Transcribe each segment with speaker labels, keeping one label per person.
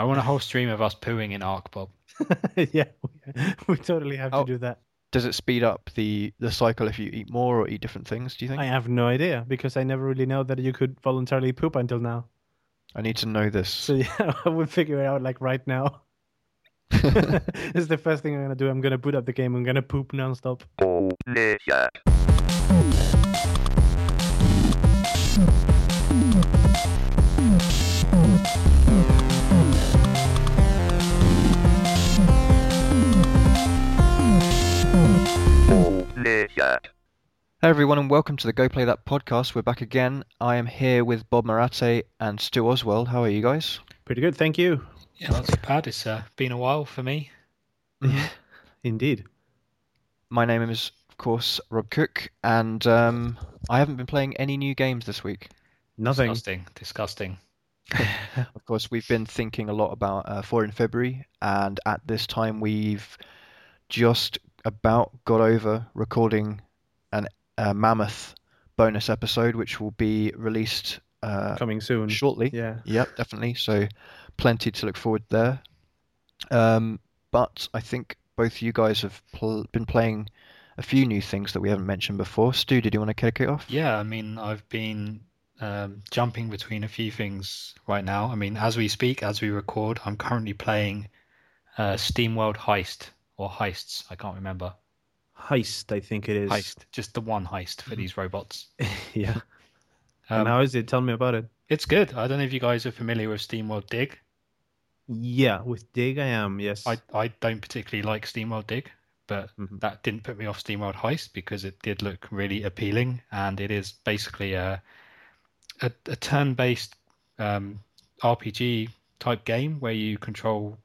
Speaker 1: I want a whole stream of us pooing in Ark, Bob.
Speaker 2: yeah, we, we totally have
Speaker 3: Oh.
Speaker 2: to do that.
Speaker 3: Does it speed up the the cycle if you eat more or eat different things? Do you think?
Speaker 2: I have no idea because I never really know that you could voluntarily poop until now.
Speaker 3: I need to know this.
Speaker 2: So yeah, I will figure it out like right now. this is the first thing I'm gonna do. I'm gonna boot up the game. I'm gonna poop nonstop.
Speaker 3: Hey everyone, and welcome to the Go Play That podcast. We're back again. I am here with Bob Marate and Stu Oswald. How are you guys?
Speaker 2: Pretty good, thank you.
Speaker 1: Yeah, not too bad. It's uh, been a while for me.
Speaker 2: Indeed.
Speaker 3: My name is, of course, Rob Cook, and um, I haven't been playing any new games this week.
Speaker 2: Nothing.
Speaker 1: Disgusting. Disgusting.
Speaker 3: Of course, we've been thinking a lot about uh, Four in February, and at this time, we've just about got over recording an uh, mammoth bonus episode, which will be released uh,
Speaker 2: Coming soon.
Speaker 3: shortly.
Speaker 2: Yeah.
Speaker 3: Yep, definitely. So, plenty to look forward there. Um, but I think both you guys have pl- been playing a few new things that we haven't mentioned before. Stu, did you want to kick it off?
Speaker 1: Yeah, I mean, I've been um, jumping between a few things right now. I mean, as we speak, as we record, I'm currently playing uh, SteamWorld Heist or Heists. I can't remember.
Speaker 2: Heist, I think it is.
Speaker 1: Heist, just the one heist for these robots.
Speaker 2: yeah.
Speaker 1: Um,
Speaker 2: and how is it? Tell me about it.
Speaker 1: it's good. I don't know if you guys are familiar with SteamWorld Dig.
Speaker 2: Yeah, with Dig I am, yes.
Speaker 1: I, I don't particularly like SteamWorld Dig, but
Speaker 2: Mhm.
Speaker 1: that didn't put me off SteamWorld Heist because it did look really appealing, and it is basically a a, a turn-based um, RPG type game where you control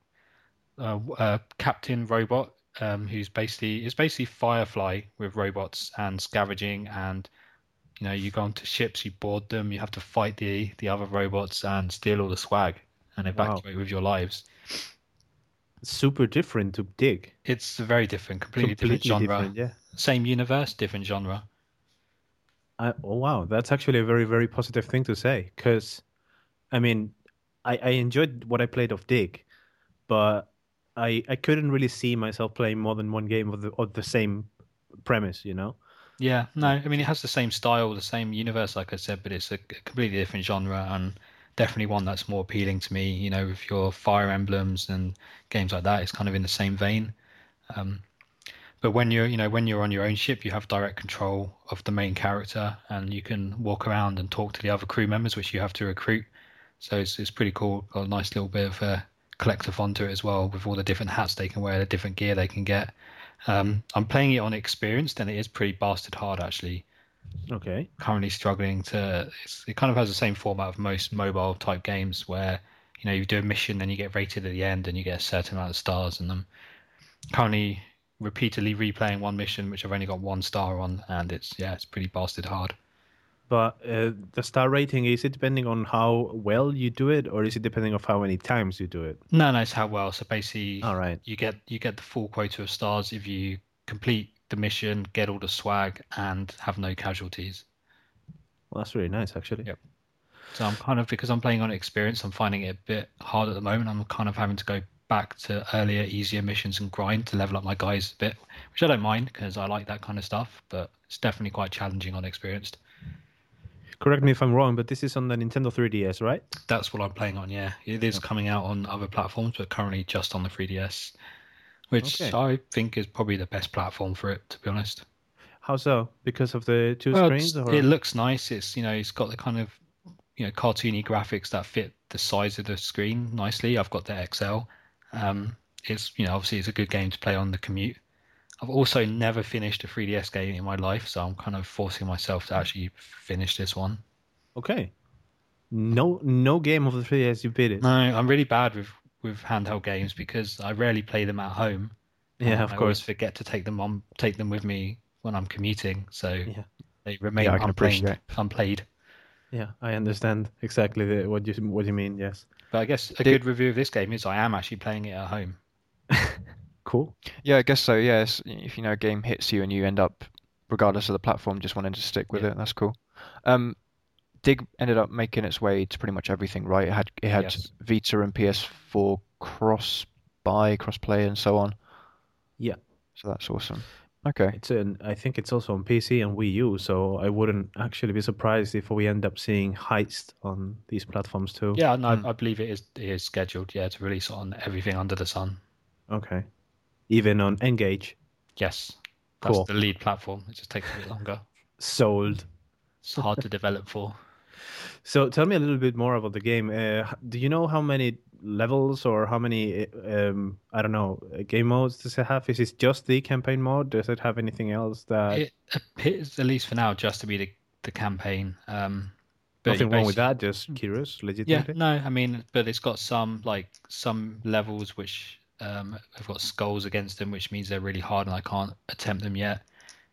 Speaker 1: a, a captain robot um, who's basically it's basically Firefly with robots and scavenging, and you know you go onto ships, you board them, you have to fight the the other robots and steal all the swag and
Speaker 2: Wow.
Speaker 1: evacuate with your lives.
Speaker 2: Super different to Dig.
Speaker 1: It's very different, completely, different genre.
Speaker 2: different, yeah.
Speaker 1: Same universe, different genre.
Speaker 2: I, oh wow, that's actually a very very positive thing to say. Because, I mean, I, I enjoyed what I played of Dig, but I I couldn't really see myself playing more than one game of the of the same premise. You know.
Speaker 1: Yeah, no, I mean it has the same style, the same universe, like I said, but it's a completely different genre and definitely one that's more appealing to me. You know, with your Fire Emblems and games like that, it's kind of in the same vein. Um, but when you're, you know, when you're on your own ship, you have direct control of the main character, and you can walk around and talk to the other crew members, which you have to recruit. So it's it's pretty cool. Got a nice little bit of a collective onto it as well, with all the different hats they can wear, the different gear they can get. Um, I'm playing it on experienced, and it is pretty bastard hard actually.
Speaker 2: Okay.
Speaker 1: Currently struggling to. It's, it kind of has the same format of most mobile type games, where you know you do a mission, then you get rated at the end, and you get a certain amount of stars. And I'm currently repeatedly replaying one mission, which I've only got one star on, and it's yeah, it's pretty bastard hard.
Speaker 2: But uh, the star rating is it depending on how well you do it, or is it depending on how many times you do it?
Speaker 1: No, no, it's how well. So basically,
Speaker 2: All right.
Speaker 1: you get you get the full quota of stars if you complete the mission, get all the swag, and have no casualties.
Speaker 2: Well, that's really nice, actually.
Speaker 1: Yep. So I'm kind of because I'm playing on experience, I'm finding it a bit hard at the moment. I'm kind of having to go back to earlier, easier missions and grind to level up my guys a bit, which I don't mind because I like that kind of stuff. But it's definitely quite challenging on experienced.
Speaker 2: Correct me if I'm wrong, but this is on the Nintendo 3DS, right?
Speaker 1: That's what I'm playing on. Yeah, it is coming out on other platforms, but currently just on the 3DS, which
Speaker 2: Okay.
Speaker 1: I think is probably the best platform for it. To be honest.
Speaker 2: How so? Because of the two
Speaker 1: Well,
Speaker 2: screens? Or...
Speaker 1: it looks nice. It's you know, it's got the kind of you know cartoony graphics that fit the size of the screen nicely. I've got the XL. Um, it's you know obviously it's a good game to play on the commute. I've also never finished a 3DS game in my life, so I'm kind of forcing myself to actually finish this one.
Speaker 2: Okay. No, no game of the 3DS you beat it.
Speaker 1: No, I'm really bad with with handheld games because I rarely play them at home.
Speaker 2: yeah, of
Speaker 1: I always
Speaker 2: course.
Speaker 1: forget to take them on, take them with me when I'm commuting, so
Speaker 2: Yeah.
Speaker 1: they remain
Speaker 3: Yeah,
Speaker 1: unplayed. Unplayed.
Speaker 2: Yeah, I understand exactly the, what you what you mean. Yes.
Speaker 1: But I guess a
Speaker 3: Did-
Speaker 1: good review of this game is I am actually playing it at home.
Speaker 2: Cool.
Speaker 3: Yeah, I guess so. Yes, if you know a game hits you and you end up, regardless of the platform, just wanting to stick with
Speaker 1: Yeah.
Speaker 3: it, that's cool. Um, Dig ended up making its way to pretty much everything, right? It had it had
Speaker 1: Yes.
Speaker 3: Vita and PS4 cross buy, cross play, and so on.
Speaker 2: Yeah.
Speaker 3: So that's awesome. Okay.
Speaker 2: It's an, I think it's also on PC and Wii U, so I wouldn't actually be surprised if we end up seeing Heist on these platforms too.
Speaker 1: Yeah, no,
Speaker 3: Hmm.
Speaker 1: I believe it is it is scheduled. Yeah, to release on everything under the sun.
Speaker 2: Okay. Even on N-Gage.
Speaker 1: Yes, that's
Speaker 2: Cool.
Speaker 1: the lead platform. It just takes a bit longer.
Speaker 2: Sold.
Speaker 1: It's hard to develop for.
Speaker 2: So tell me a little bit more about the game. Uh, do you know how many levels or how many um, I don't know game modes does it have? Is it just the campaign mode? Does it have anything else that?
Speaker 1: It appears, at least for now, just to be the, the campaign. Um, but
Speaker 2: nothing wrong with that. Just curious,
Speaker 1: Yeah, no, I mean, but it's got some like some levels which um, have got skulls against them, which means they're really hard, and I can't attempt them yet.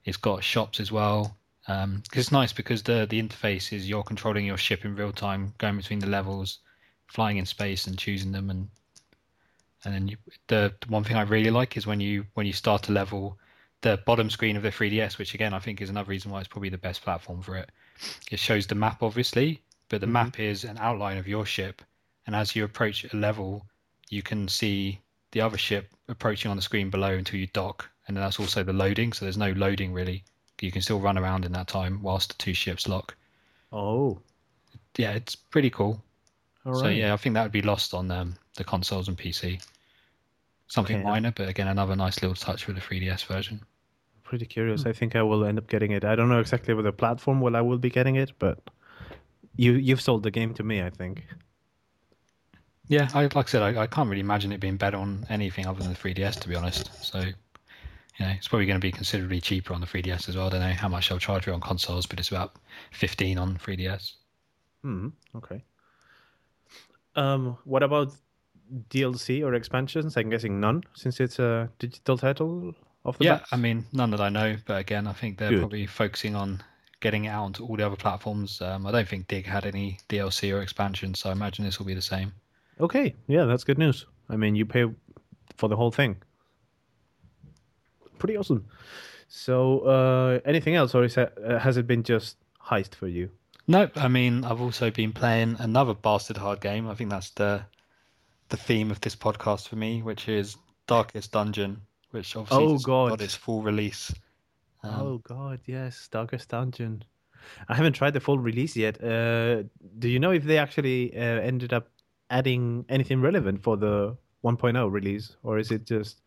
Speaker 1: It's got shops as well. Um, it's nice because the the interface is you're controlling your ship in real time, going between the levels, flying in space, and choosing them, and and then you, the, the one thing I really like is when you when you start a level, the bottom screen of the 3DS, which again I think is another reason why it's probably the best platform for it. It shows the map obviously, but the
Speaker 2: Mhm.
Speaker 1: map is an outline of your ship, and as you approach a level, you can see the other ship approaching on the screen below until you dock, and then that's also the loading. So there's no loading really. You can still run around in that time whilst the two ships lock.
Speaker 2: Oh,
Speaker 1: Yeah, it's pretty cool.
Speaker 2: all
Speaker 1: So
Speaker 2: right.
Speaker 1: yeah, I think that would be lost on um, the consoles and PC. Something
Speaker 2: Okay.
Speaker 1: minor, but again, another nice little touch for the 3DS version.
Speaker 2: Pretty curious. I think I will end up getting it. I don't know exactly what the platform will I will be getting it, but you you've sold the game to me. I think.
Speaker 1: Yeah, I, like I said, I, I can't really imagine it being better on anything other than the 3DS, to be honest. So, you know, it's probably going to be considerably cheaper on the 3DS as well. I don't know how much they'll charge you on consoles, but it's about 15 on 3DS.
Speaker 2: Hmm. Okay. Um. What about DLC or expansions? I'm guessing none, since it's a digital title of the
Speaker 1: Yeah,
Speaker 2: bat.
Speaker 1: I mean, none that I know, but again, I think they're
Speaker 2: Good.
Speaker 1: probably focusing on getting it out onto all the other platforms. Um, I don't think Dig had any DLC or expansion, so I imagine this will be the same.
Speaker 2: Okay. Yeah, that's good news. I mean, you pay for the whole thing. Pretty awesome. So, uh, anything else, or is that, uh, has it been just heist for you?
Speaker 1: Nope. I mean, I've also been playing another bastard hard game. I think that's the the theme of this podcast for me, which is Darkest Dungeon, which obviously
Speaker 2: Oh, God.
Speaker 1: got its full release. Um,
Speaker 2: oh God, yes, Darkest Dungeon. I haven't tried the full release yet. Uh, do you know if they actually uh, ended up adding anything relevant for the 1.0 release, or is it just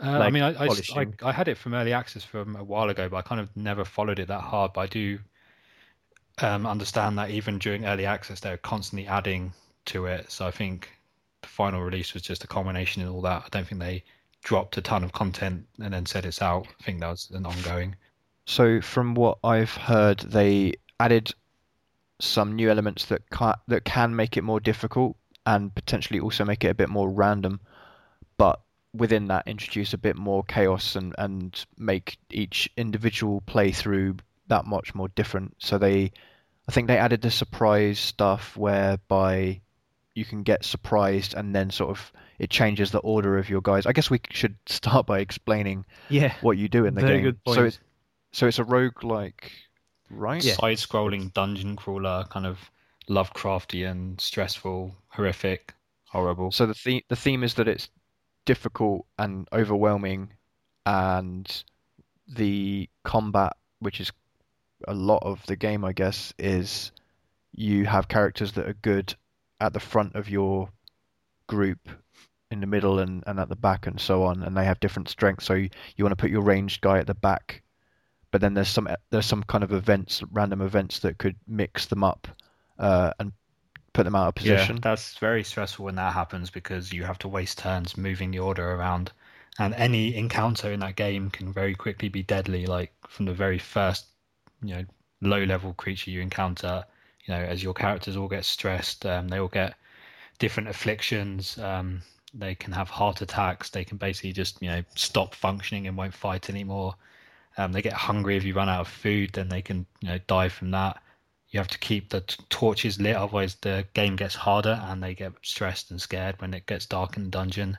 Speaker 1: Uh, I mean, I, I, I. I had it from early access from a while ago, but I kind of never followed it that hard. But I do um, understand that even during early access, they're constantly adding to it. So I think the final release was just a combination in all that. I don't think they dropped a ton of content and then said it's out. I think that was an ongoing.
Speaker 3: So from what I've heard, they added some new elements that can that can make it more difficult and potentially also make it a bit more random, but within that introduce a bit more chaos and and make each individual playthrough that much more different. So they, I think they added the surprise stuff whereby you can get surprised and then sort of it changes the order of your guys. I guess we should start by explaining
Speaker 2: yeah?
Speaker 3: what you do in the
Speaker 2: Very
Speaker 3: game.
Speaker 2: good point.
Speaker 3: So it's so it's a roguelike, right?
Speaker 2: Yeah.
Speaker 1: Side-scrolling dungeon crawler, kind of Lovecraftian, stressful, horrific, horrible.
Speaker 3: So the theme the theme is that it's difficult and overwhelming, and the combat, which is a lot of the game, I guess, is you have characters that are good at the front of your group, in the middle and, and at the back and so on, and they have different strengths. So you, you want to put your ranged guy at the back, but then there's some there's some kind of events, random events that could mix them up, uh, and put them out of position.
Speaker 1: Yeah, that's very stressful when that happens because you have to waste turns moving the order around, and any encounter in that game can very quickly be deadly. Like from the very first, you know, low-level creature you encounter, you know, as your characters all get stressed, um, they all get different afflictions. Um, they can have heart attacks. They can basically just, you know, stop functioning and won't fight anymore. Um, they get hungry if you run out of food, then they can, you know, die from that you have to keep the t- torches lit otherwise the game gets harder and they get stressed and scared when it gets dark in the dungeon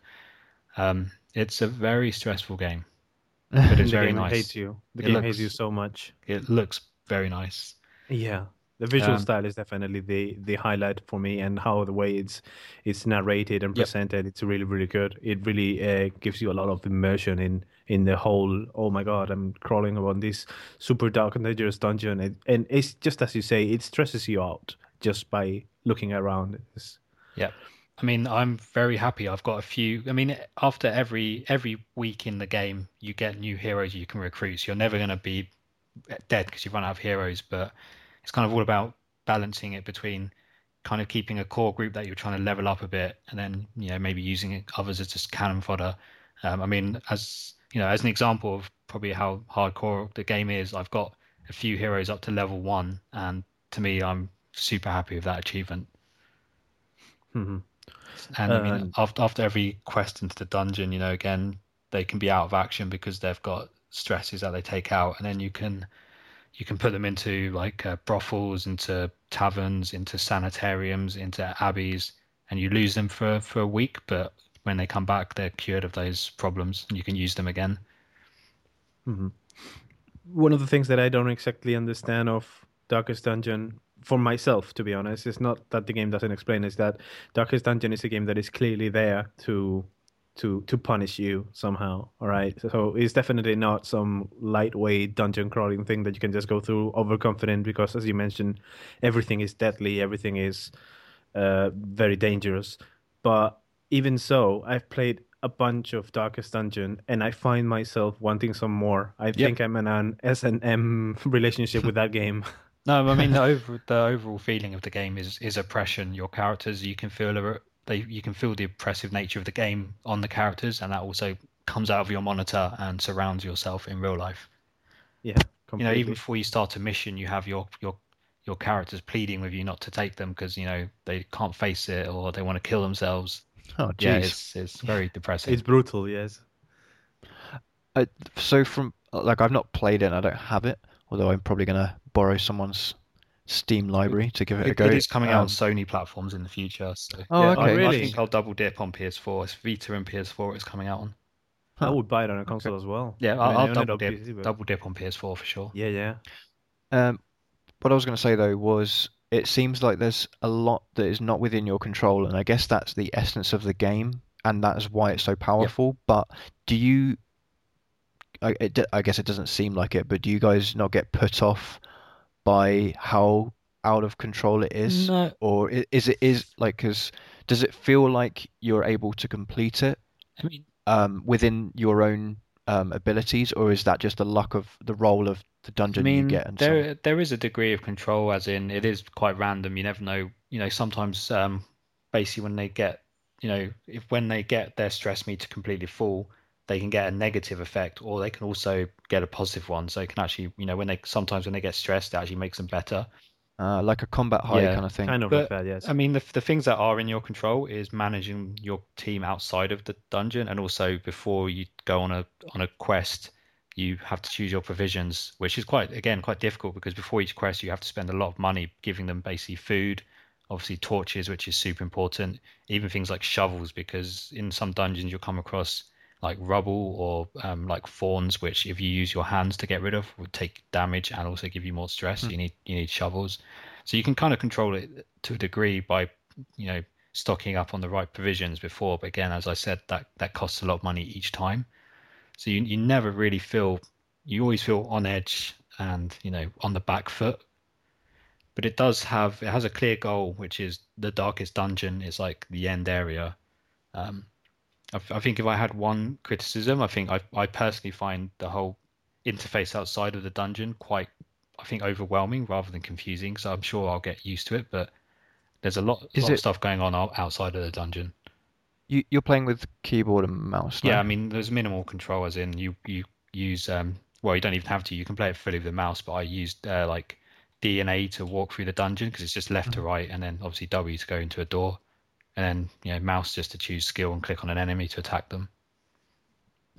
Speaker 1: um, it's a very stressful game but it's very
Speaker 2: game
Speaker 1: nice
Speaker 2: hates you. The
Speaker 1: It
Speaker 2: game
Speaker 1: looks-
Speaker 2: hates you so much.
Speaker 1: it looks very nice
Speaker 2: Yeah. The visual
Speaker 1: Um,
Speaker 2: style is definitely the the highlight for me, and how the way it's it's narrated and
Speaker 1: Yep.
Speaker 2: presented. It's really really good. It really uh, gives you a lot of immersion in in the whole. Oh my god, I'm crawling around this super dark and dangerous dungeon, and, and it's just as you say, it stresses you out just by looking around. It's,
Speaker 1: Yeah. I mean, I'm very happy. I've got a few. I mean, after every every week in the game, you get new heroes you can recruit. So you're never going to be dead because you run out of heroes. But it's kind of all about balancing it between kind of keeping a core group that you're trying to level up a bit, and then you know maybe using others as just cannon fodder. Um, I mean, as you know, as an example of probably how hardcore the game is, I've got a few heroes up to level one, and to me, I'm super happy with that achievement.
Speaker 2: Mhm.
Speaker 1: And I mean,
Speaker 2: Um,
Speaker 1: after after every quest into the dungeon, you know, again, they can be out of action because they've got stresses that they take out, and then you can you can put them into like uh, brothels, into taverns, into sanitariums, into abbeys, and you lose them for for a week, but when they come back, they're cured of those problems, and you can use them again.
Speaker 2: Mhm. One of the things that I don't exactly understand of Darkest Dungeon, for myself, to be honest, is not that the game doesn't explain. Is that Darkest Dungeon is a game that is clearly there to to to punish you somehow. All right, so it's definitely not some lightweight dungeon crawling thing that you can just go through overconfident because, as you mentioned, everything is deadly, everything is uh, very dangerous. But even so, I've played a bunch of Darkest Dungeon, and I find myself wanting some more. I think I'm in an S and M relationship with that game.
Speaker 1: No, I mean the over the overall feeling of the game is is oppression. Your characters, you can feel a- they you can feel the oppressive nature of the game on the characters, and that also comes out of your monitor and surrounds yourself in real life.
Speaker 2: Yeah,
Speaker 1: You know, even before you start a mission, you have your your your characters pleading with you not to take them because you know they can't face it or they want to kill themselves.
Speaker 3: Oh,
Speaker 1: Yeah,
Speaker 3: jeez.
Speaker 1: it's it's very depressing.
Speaker 2: It's brutal, yes.
Speaker 3: Uh, so from like I've not played it, and I don't have it. Although I'm probably gonna borrow someone's Steam library to give it a go.
Speaker 1: it is coming out on
Speaker 3: Um,
Speaker 1: Sony platforms in the future. So
Speaker 3: Oh,
Speaker 2: Yeah,
Speaker 3: okay.
Speaker 1: I, I think I'll double dip on PS4. It's Vita and PS4. It's coming out on.
Speaker 2: I would buy it on a console as well.
Speaker 1: Yeah,
Speaker 2: I
Speaker 1: I'll,
Speaker 2: mean, I
Speaker 1: I'll double dip.
Speaker 2: PC, but-
Speaker 1: Double dip on PS4 for sure.
Speaker 2: Yeah, yeah.
Speaker 3: Um, what I was going to say though was it seems like there's a lot that is not within your control, and I guess that's the essence of the game, and that is why it's so powerful. But do you? I, it, I guess it doesn't seem like it, but do you guys not get put off by how out of control it is,
Speaker 1: No,
Speaker 3: or is it is like because does it feel like you're able to complete it
Speaker 1: I mean,
Speaker 3: um, within your own um, abilities, or is that just the luck of the roll of the
Speaker 1: I
Speaker 3: dungeon
Speaker 1: mean,
Speaker 3: you get and so
Speaker 1: there there is a degree of control, as in it is quite random. You never know. You know, sometimes um, basically when they get, you know, if when they get their stress meter completely full, they can get a negative effect, or they can also get a positive one. So it can actually, you know, when they sometimes when they get stressed, it actually makes them better.
Speaker 3: Uh, like a combat high
Speaker 1: Yeah,
Speaker 3: kind of thing.
Speaker 2: Kind of
Speaker 1: But,
Speaker 2: like that, yes.
Speaker 1: I mean, the the things that are in your control is managing your team outside of the dungeon, and also before you go on a on a quest, you have to choose your provisions, which is quite again quite difficult because before each quest you have to spend a lot of money giving them basically food, obviously torches, which is super important, even things like shovels, because in some dungeons you'll come across like rubble or um, like fawns, which if you use your hands to get rid of would take damage and also give you more stress. So you need you need shovels. So you can kind of control it to a degree by, you know, stocking up on the right provisions before. But again, as I said, that that costs a lot of money each time. So you you never really feel you always feel on edge and you know on the back foot. But it does have it has a clear goal, which is the darkest dungeon is like the end area. Um, I, I think if I had one criticism, I think I I personally find the whole interface outside of the dungeon quite I think overwhelming rather than confusing. So I'm sure I'll get used to it, but there's a lot, lot
Speaker 3: it-
Speaker 1: of stuff going on outside of the dungeon.
Speaker 3: You you're playing with keyboard and mouse.
Speaker 1: Yeah. I mean there's minimal control as in you you use um well you don't even have to. You can play it fully with the mouse, but I used uh, like D and A to walk through the dungeon because it's just left to right, and then obviously W to go into a door, and then you know mouse just to choose skill and click on an enemy to attack them.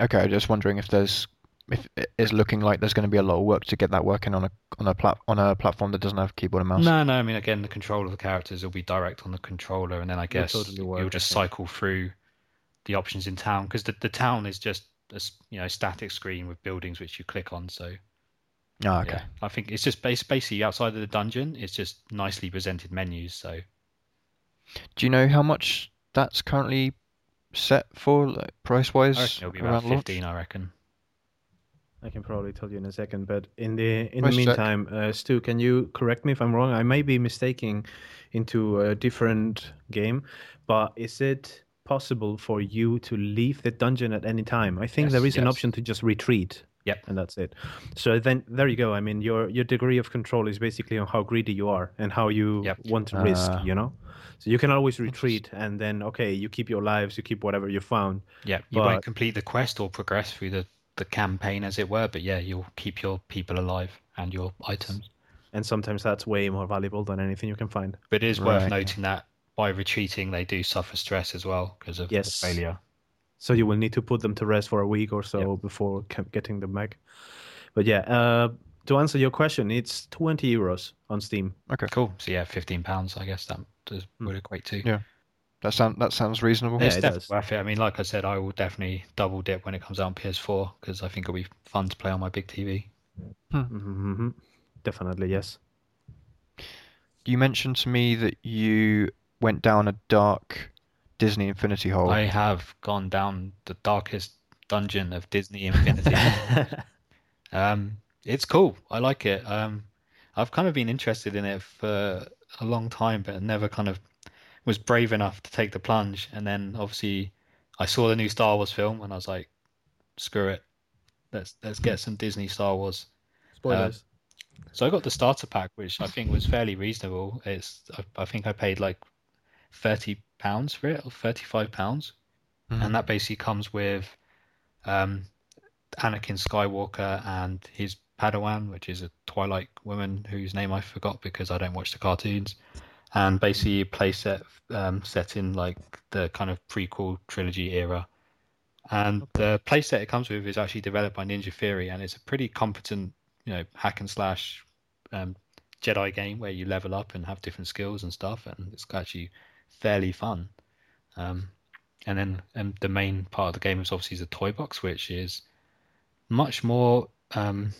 Speaker 3: Okay, I'm just wondering if there's if it is looking like there's going to be a lot of work to get that working on a on a plat on a platform that doesn't have keyboard and mouse.
Speaker 1: No, no. I mean, again, the control of the characters will be direct on the controller, and then I guess
Speaker 2: totally work,
Speaker 1: you'll just cycle through the options in town because the, the town is just a s- you know static screen with buildings which you click on. So
Speaker 3: Oh, okay.
Speaker 1: Yeah, I think it's just bas- basically outside of the dungeon. It's just nicely presented menus. So
Speaker 3: Do you know how much that's currently set for, like, price wise?
Speaker 1: reckon it'll be about fifteen. I reckon.
Speaker 2: I can probably tell you in a second, but in the in
Speaker 3: Price
Speaker 2: the meantime, uh, Stu, can you correct me if I'm wrong? I may be mistaking into a different game, but is it possible for you to leave the dungeon at any time? I think
Speaker 1: Yes,
Speaker 2: there is an option to just retreat.
Speaker 1: Yep.
Speaker 2: And that's it. So then there you go. I mean, your your degree of control is basically on how greedy you are and how you
Speaker 1: Yep.
Speaker 2: want to risk.
Speaker 3: Ah.
Speaker 2: You know. So you can always retreat, and then okay, you keep your lives, you keep whatever you found.
Speaker 1: Yeah, you
Speaker 2: But-
Speaker 1: won't complete the quest or progress through the the campaign, as it were. But yeah, you'll keep your people alive and your items.
Speaker 2: And sometimes that's way more valuable than anything you can find.
Speaker 1: But it is worth noting that by retreating, they do suffer stress as well because of the
Speaker 2: Yes.
Speaker 1: failure.
Speaker 2: So you will need to put them to rest for a week or so before getting them back. But yeah, uh, to answer your question, it's 20 euros on Steam.
Speaker 3: Okay.
Speaker 1: Cool. So yeah, fifteen pounds. I guess that does, would equate to.
Speaker 3: Yeah. That sound that sounds reasonable.
Speaker 2: Yeah,
Speaker 1: It's
Speaker 2: it
Speaker 1: definitely
Speaker 2: does.
Speaker 1: worth it. I mean, like I said, I will definitely double dip when it comes out on PS4 because I think it'll be fun to play on my big TV.
Speaker 2: hmm Definitely, yes.
Speaker 3: You mentioned to me that you went down a dark Disney Infinity hole.
Speaker 1: I have gone down the darkest dungeon of Disney Infinity. Um, it's cool. I like it. Um, I've kind of been interested in it for a long time, but never kind of was brave enough to take the plunge. And then obviously I saw the new Star Wars film and I was like, screw it. Let's let's get some Disney Star Wars.
Speaker 2: Spoilers.
Speaker 1: So I got the starter pack, which I think was fairly reasonable. It's I, I think I paid like thirty pounds for it or thirty five pounds,
Speaker 3: Mhm.
Speaker 1: and that basically comes with um, Anakin Skywalker and his Padawan, which is a Twilight woman whose name I forgot because I don't watch the cartoons, and basically a playset um, set in like the kind of prequel trilogy era. And the playset it comes with is actually developed by Ninja Theory, and it's a pretty competent, you know, hack and slash um, Jedi game where you level up and have different skills and stuff, and it's actually fairly fun. Um, and then um, the main part of the game is obviously the toy box, which is much more, um,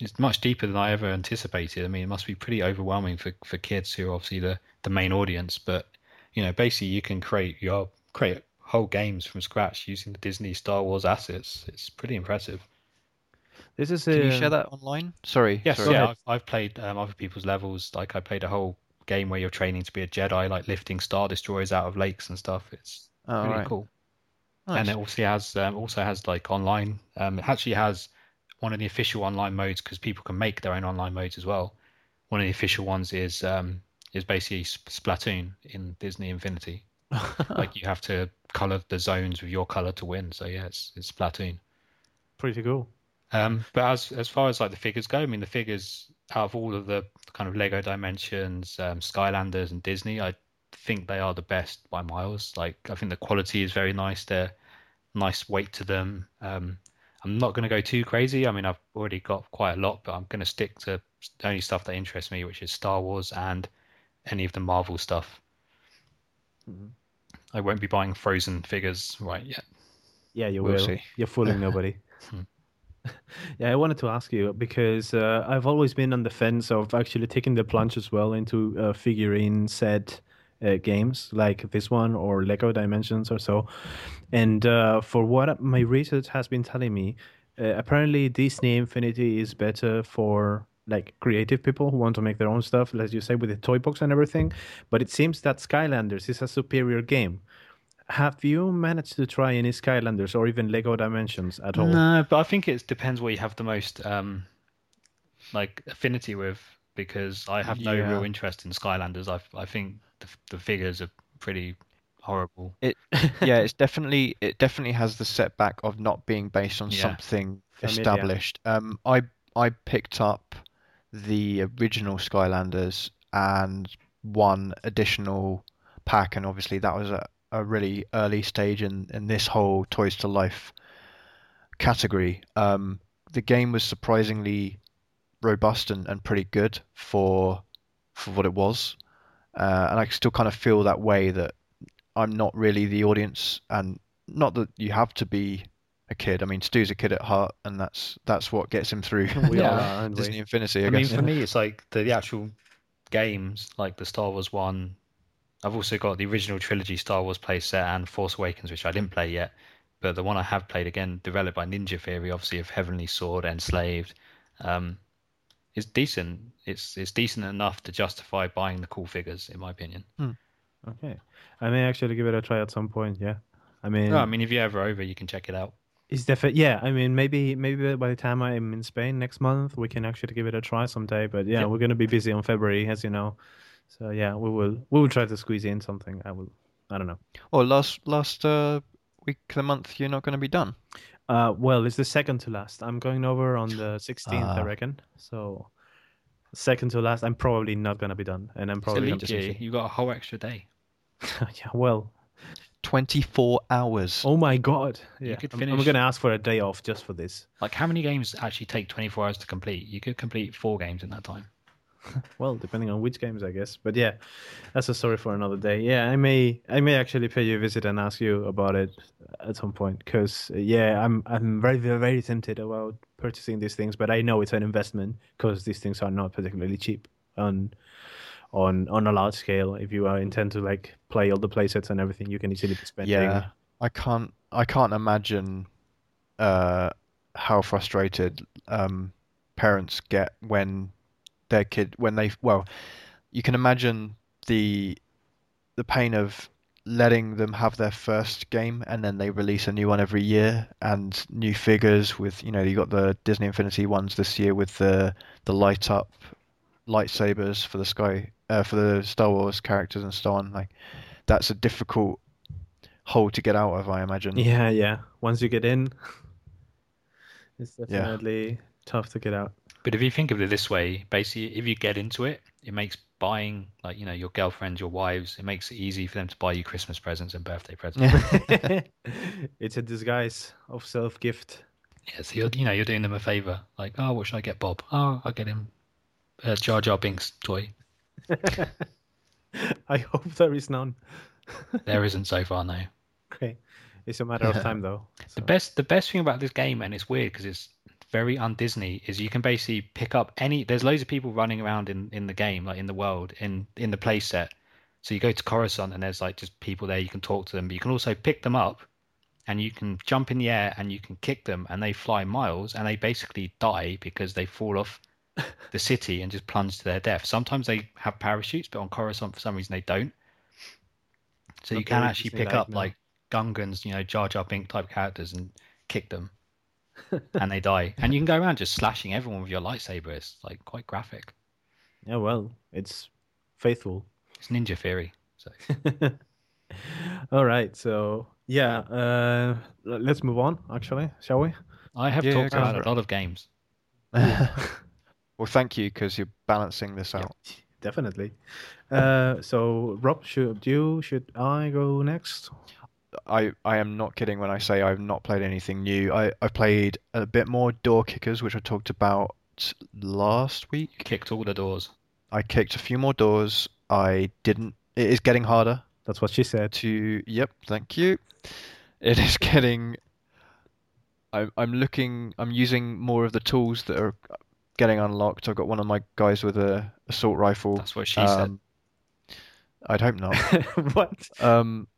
Speaker 1: it's much deeper than I ever anticipated. I mean, it must be pretty overwhelming for, for kids who are obviously the, the main audience. But you know, basically, you can create your create whole games from scratch using the Disney Star Wars assets. It's pretty impressive.
Speaker 2: This is
Speaker 3: Can you share that online? Sorry.
Speaker 1: Yes,
Speaker 3: sorry.
Speaker 1: yeah, I've, I've played um, other people's levels. Like I played a whole game where you're training to be a Jedi, like lifting star destroyers out of lakes and stuff. It's
Speaker 3: Oh,
Speaker 1: really
Speaker 3: right.
Speaker 1: cool.
Speaker 3: Nice.
Speaker 1: And it also has um, also has like online. Um, it actually has one of the official online modes because people can make their own online modes as well. One of the official ones is um, is basically Sp- Splatoon in Disney Infinity. like you have to color the zones with your color to win. So yeah, it's it's Splatoon.
Speaker 2: pretty cool.
Speaker 1: Um, but as as far as like the figures go, I mean the figures out of all of the kind of Lego Dimensions, um, Skylanders, and Disney, I think they are the best by miles. Like I think the quality is very nice. They're nice weight to them. Um, I'm not going to go too crazy. I mean I've already got quite a lot, but I'm going to stick to the only stuff that interests me, which is Star Wars and any of the Marvel stuff.
Speaker 2: Mhm.
Speaker 1: I won't be buying Frozen figures right yet.
Speaker 2: Yeah, you
Speaker 3: We'll
Speaker 2: will.
Speaker 3: see.
Speaker 2: You're fooling nobody. Yeah, I wanted to ask you because uh, I've always been on the fence of actually taking the plunge as well into uh, figurine set uh, games like this one or Lego Dimensions or so. And uh, for what my research has been telling me, uh, apparently Disney Infinity is better for like creative people who want to make their own stuff, as you say, with the toy box and everything. But it seems that Skylanders is a superior game. Have you managed to try any Skylanders or even Lego Dimensions at all?
Speaker 1: No, but I think it depends what you have the most um like affinity with because I have no
Speaker 3: Yeah.
Speaker 1: real interest in Skylanders. I I think the, the figures are pretty horrible.
Speaker 3: It yeah, it's definitely it definitely has the setback of not being based on
Speaker 1: Yeah.
Speaker 3: something
Speaker 2: Familiar.
Speaker 3: established. Um, I I picked up the original Skylanders and one additional pack, and obviously that was a, a really early stage in in this whole Toys to Life category. Um, the game was surprisingly robust and, and pretty good for for what it was, uh, and I still kind of feel that way that I'm not really the audience, and not that you have to be a kid. I mean, Stu's a kid at heart, and that's that's what gets him through
Speaker 2: We
Speaker 1: Yeah.
Speaker 2: are, aren't we?
Speaker 3: Disney Infinity. I,
Speaker 1: I mean, for me, it's like the, the actual games, like the Star Wars one. I've also got the original trilogy Star Wars playset and Force Awakens, which I didn't play yet. But the one I have played again, developed by Ninja Theory, obviously of Heavenly Sword, Enslaved, um, is decent. It's it's decent enough to justify buying the cool figures, in my opinion.
Speaker 2: Okay, I may actually give it a try at some point. Yeah, I mean,
Speaker 1: No, I mean, if you're ever over, you can check it out.
Speaker 2: it's definitely yeah. I mean, maybe maybe by the time I'm in Spain next month, we can actually give it a try someday. But yeah,
Speaker 1: Yeah.
Speaker 2: we're gonna be busy on February, as you know. So yeah, we will we will try to squeeze in something. I will. I don't know.
Speaker 3: Oh, last last uh, week of the month, you're not going to be done.
Speaker 2: Uh, well, it's the second to last. I'm going over on the 16th, I
Speaker 3: Ah.
Speaker 2: reckon. So second to last, I'm probably not gonna be done, and I'm probably
Speaker 1: year. You got a whole extra day.
Speaker 2: yeah. Well,
Speaker 3: 24 hours.
Speaker 2: oh my god. Yeah,
Speaker 1: could
Speaker 2: I'm- I'm,
Speaker 1: finish-
Speaker 2: gonna ask for a day off just for this.
Speaker 1: Like, how many games actually take 24 hours to complete? You could complete four games in that time.
Speaker 2: Well, depending on which games, I guess. But yeah, that's a story for another day. Yeah, I may, I may actually pay you a visit and ask you about it at some point. Because yeah, I'm, I'm very, very, tempted about purchasing these things, but I know it's an investment because these things are not particularly cheap on, on, on a large scale. If you uh, intend to like play all the playsets and everything, you can easily be spending.
Speaker 3: Yeah, I can't. I can't imagine uh, how frustrated um, parents get when their kid when they well, you can imagine the the pain of letting them have their first game and then they release a new one every year and new figures with you know you got the Disney Infinity ones this year with the the light up lightsabers for the sky uh, for the Star Wars characters and so on like that's a difficult hole to get out of I imagine
Speaker 2: Yeah, yeah. Once you get in, it's
Speaker 3: Yeah.
Speaker 2: definitely tough to get out.
Speaker 1: But if you think of it this way, basically, if you get into it, it makes buying, like, you know, your girlfriends, your wives, it makes it easy for them to buy you Christmas presents and birthday presents.
Speaker 2: it's a disguise of self gift.
Speaker 1: Yeah, so you're, you know, you're doing them a favor. Like, oh, what should I get Bob? Oh, I'll get him a Jar Jar Binks toy.
Speaker 2: I hope there is none.
Speaker 1: There isn't so far now.
Speaker 2: Okay. It's a matter of time though.
Speaker 1: The best, the best thing about this game, and it's weird because it's very un-Disney, is you can basically pick up any. There's loads of people running around in in the game, like in the world, in in the playset. So you go to Coruscant, and there's like just people there. You can talk to them, but you can also pick them up, and you can jump in the air and you can kick them, and they fly miles, and they basically die because they fall off the city and just plunge to their death. Sometimes they have parachutes, but on Coruscant for some reason they don't. So you
Speaker 2: Not
Speaker 1: can actually pick up
Speaker 2: no.
Speaker 1: like Gungans, you know, Jar Jar Bink type characters and kick them, and they die. And you can go around just slashing everyone with your lightsaber. It's like quite graphic.
Speaker 2: Yeah, well, it's faithful.
Speaker 1: It's Ninja Theory. So
Speaker 2: All right, so yeah, uh, let's move on. Actually, shall we?
Speaker 1: I have
Speaker 3: Yeah,
Speaker 1: talked about a lot of games.
Speaker 3: well thank you because you're balancing this out
Speaker 2: Definitely. Uh, so Rob, should you? Should I go next?
Speaker 3: I, I am not kidding when I say I've not played anything new. I, I played a bit more Door Kickers, which I talked about last week.
Speaker 1: Kicked all the doors.
Speaker 3: I kicked a few more doors. I didn't. It is getting harder
Speaker 2: That's what she said.
Speaker 3: to. Yep, thank you. It is getting. I'm I'm looking. I'm using more of the tools that are getting unlocked. I've got one of my guys with a assault rifle.
Speaker 1: That's what she said.
Speaker 3: Um, I'd hope not.
Speaker 2: what?
Speaker 3: Um,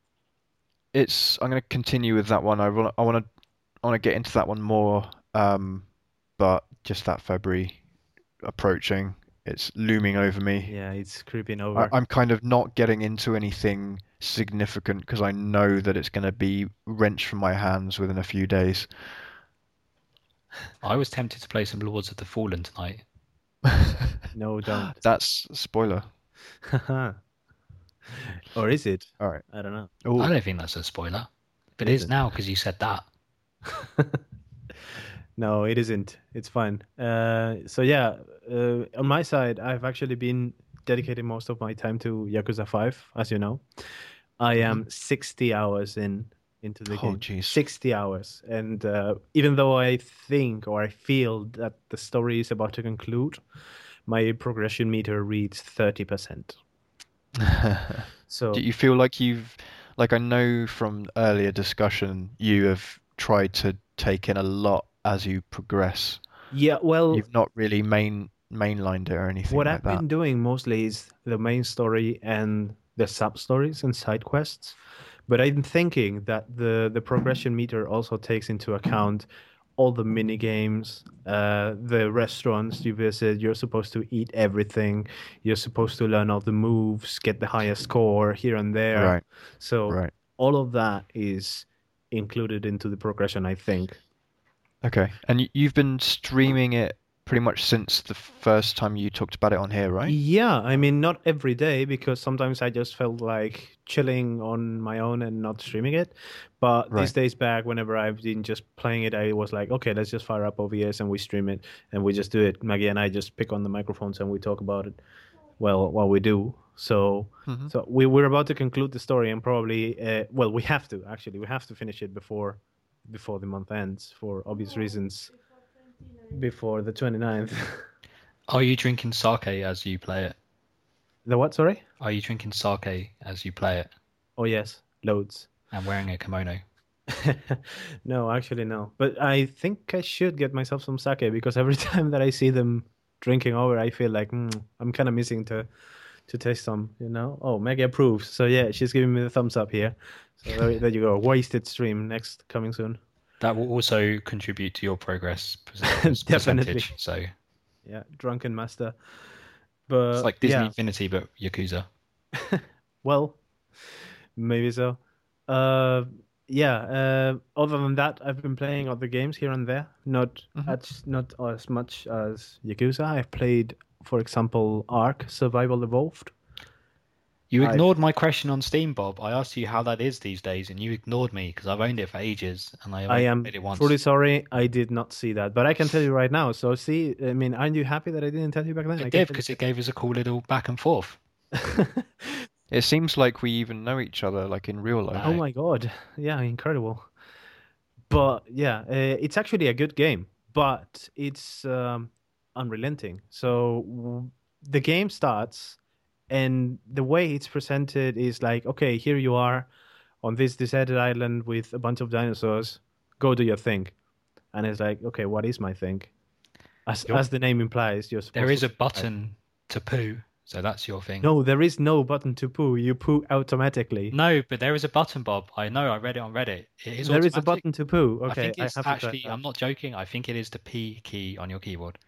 Speaker 3: it's. I'm going to continue with that one. I want. I want to. I want to get into that one more. Um, but just that February approaching, it's looming over me.
Speaker 2: Yeah, it's creeping over.
Speaker 3: I'm kind of not getting into anything significant because I know that it's going to be wrenched from my hands within a few days.
Speaker 1: I was tempted to play some Lords of the Fallen tonight.
Speaker 2: No, don't.
Speaker 3: That's spoiler.
Speaker 2: or is it?
Speaker 3: All right.
Speaker 2: I don't know.
Speaker 1: I
Speaker 3: Oh,
Speaker 1: don't think that's a spoiler, but
Speaker 2: It
Speaker 1: it now because you said that.
Speaker 2: no, it isn't. It's fine. Uh, so yeah, uh, on my side, I've actually been dedicating most of my time to Yakuza Five, as you know. I am 60 hours in into the
Speaker 3: Oh,
Speaker 2: game.
Speaker 3: jeez.
Speaker 2: 60 hours, and uh, even though I think or I feel that the story is about to conclude, my progression meter reads 30 percent. So
Speaker 3: Do you feel like you've, like I know from earlier discussion, you have tried to take in a lot as you progress.
Speaker 2: Yeah, well,
Speaker 3: You've not really main mainlined it or anything
Speaker 2: what
Speaker 3: like
Speaker 2: I've
Speaker 3: that.
Speaker 2: been doing mostly is the main story and the sub stories and side quests. But I'm thinking that the the progression meter also takes into account all the mini games, uh, the restaurants you visit. You're supposed to eat everything. You're supposed to learn all the moves, get the highest score here and there.
Speaker 3: Right,
Speaker 2: So
Speaker 3: right.
Speaker 2: all of that is included into the progression, I think.
Speaker 3: Okay. And you've been streaming it pretty much since the first time you talked about it on here, right?
Speaker 2: Yeah, I mean, not every day because sometimes I just felt like chilling on my own and not streaming it. But these days back, whenever I've been just playing it, I was like, okay, let's just fire up OBS and we stream it and we just do it. Maggie and I just pick on the microphones and we talk about it. Well, while we do. So,
Speaker 3: Mhm.
Speaker 2: so we we're about to conclude the story and probably, uh, well, we have to actually, we have to finish it before, before the month ends for obvious reasons. Before the 29th.
Speaker 1: Are you drinking sake as you play it?
Speaker 2: the what? Sorry.
Speaker 1: Are you drinking sake as you play it
Speaker 2: Oh yes, loads.
Speaker 1: and wearing a kimono?
Speaker 2: no, actually no. But I think I should get myself some sake because every time that I see them drinking over, I feel like mm, I'm kind of missing to to taste some. You know? Oh, Maggie approves. So yeah, she's giving me the thumbs up here. So there, there you go. Wasted stream next coming soon.
Speaker 1: That will also contribute to your progress percent-
Speaker 2: Definitely.
Speaker 1: percentage. So
Speaker 2: Yeah, drunken master. But
Speaker 1: it's like Disney
Speaker 2: yeah,
Speaker 1: Infinity, but Yakuza.
Speaker 2: well, maybe so. Uh, yeah. Uh, other than that, I've been playing other games here and there. Not
Speaker 3: Mhm.
Speaker 2: as not as much as Yakuza. I've played, for example, Ark Survival Evolved.
Speaker 1: You
Speaker 2: I've-
Speaker 1: ignored my question on Steam, Bob. I asked you how that is these days, and you ignored me because I've owned it for ages, and I,
Speaker 2: I
Speaker 1: only
Speaker 2: am
Speaker 1: played it once.
Speaker 2: truly sorry. I did not see that, but I can tell you right now. So see, I mean, aren't you happy that I didn't tell you back then?
Speaker 1: It
Speaker 2: I
Speaker 1: did because it gave us a cool little back and forth.
Speaker 3: It seems like we even know each other, like in real life.
Speaker 2: Oh my god! Yeah, incredible. But yeah, uh, it's actually a good game, but it's um, unrelenting. So w- the game starts, and the way it's presented is like, okay, here you are on this deserted island with a bunch of dinosaurs. Go do your thing, and it's like, okay, what is my thing? As as the name implies, you're supposed
Speaker 1: There is
Speaker 2: to
Speaker 1: a button to poo, so that's your thing.
Speaker 2: No, there is no button to poo. You poo automatically.
Speaker 1: No, but there is a button, Bob. I know. I read it on Reddit. It is
Speaker 2: there is a button to poo. okay I
Speaker 1: think it's
Speaker 2: have
Speaker 1: actually. I'm not joking. I think it is the P key on your keyboard.